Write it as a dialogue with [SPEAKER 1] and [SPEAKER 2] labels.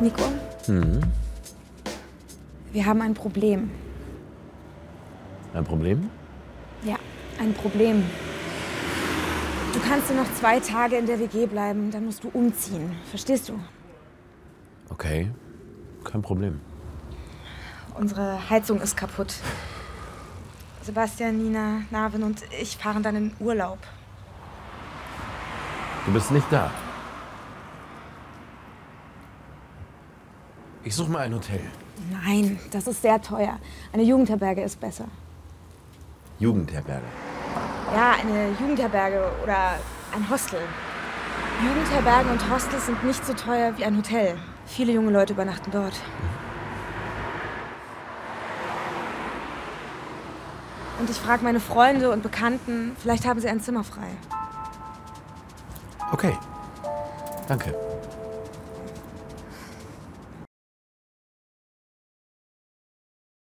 [SPEAKER 1] Nico,
[SPEAKER 2] Hm.
[SPEAKER 1] wir haben ein Problem.
[SPEAKER 2] Ein Problem?
[SPEAKER 1] Ja, ein Problem. Du kannst nur noch zwei Tage in der WG bleiben, dann musst du umziehen. Verstehst du?
[SPEAKER 2] Okay. Kein Problem.
[SPEAKER 1] Unsere Heizung ist kaputt. Sebastian, Nina, Narvin und ich fahren dann in Urlaub.
[SPEAKER 2] Du bist nicht da. Ich suche mal ein Hotel.
[SPEAKER 1] Nein, das ist sehr teuer. Eine Jugendherberge ist besser.
[SPEAKER 2] Jugendherberge.
[SPEAKER 1] Ja, eine Jugendherberge oder ein Hostel. Jugendherbergen und Hostels sind nicht so teuer wie ein Hotel. Viele junge Leute übernachten dort. Und ich frage meine Freunde und Bekannten, vielleicht haben sie ein Zimmer frei.
[SPEAKER 2] Okay. Danke.